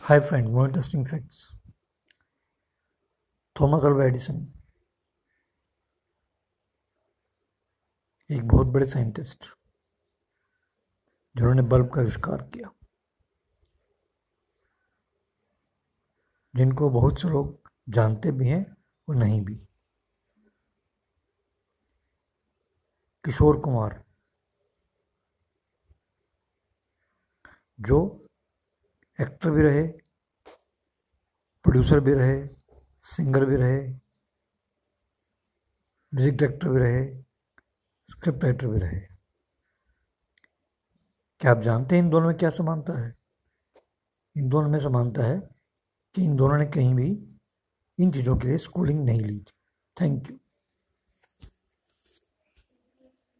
Hi friend, more interesting facts. Thomas Alva Edison एक बहुत बड़े साइंटिस्ट जिन्होंने बल्ब का आविष्कार किया जिनको बहुत से लोग जानते भी हैं और नहीं भी किशोर कुमार जो एक्टर भी रहे प्रोड्यूसर भी रहे सिंगर भी रहे म्यूज़िक डायरेक्टर भी रहे स्क्रिप्ट राइटर भी रहे। क्या आप जानते हैं इन दोनों में क्या समानता है? इन दोनों में समानता है कि इन दोनों ने कहीं भी इन चीज़ों के लिए स्कूलिंग नहीं ली। Thank you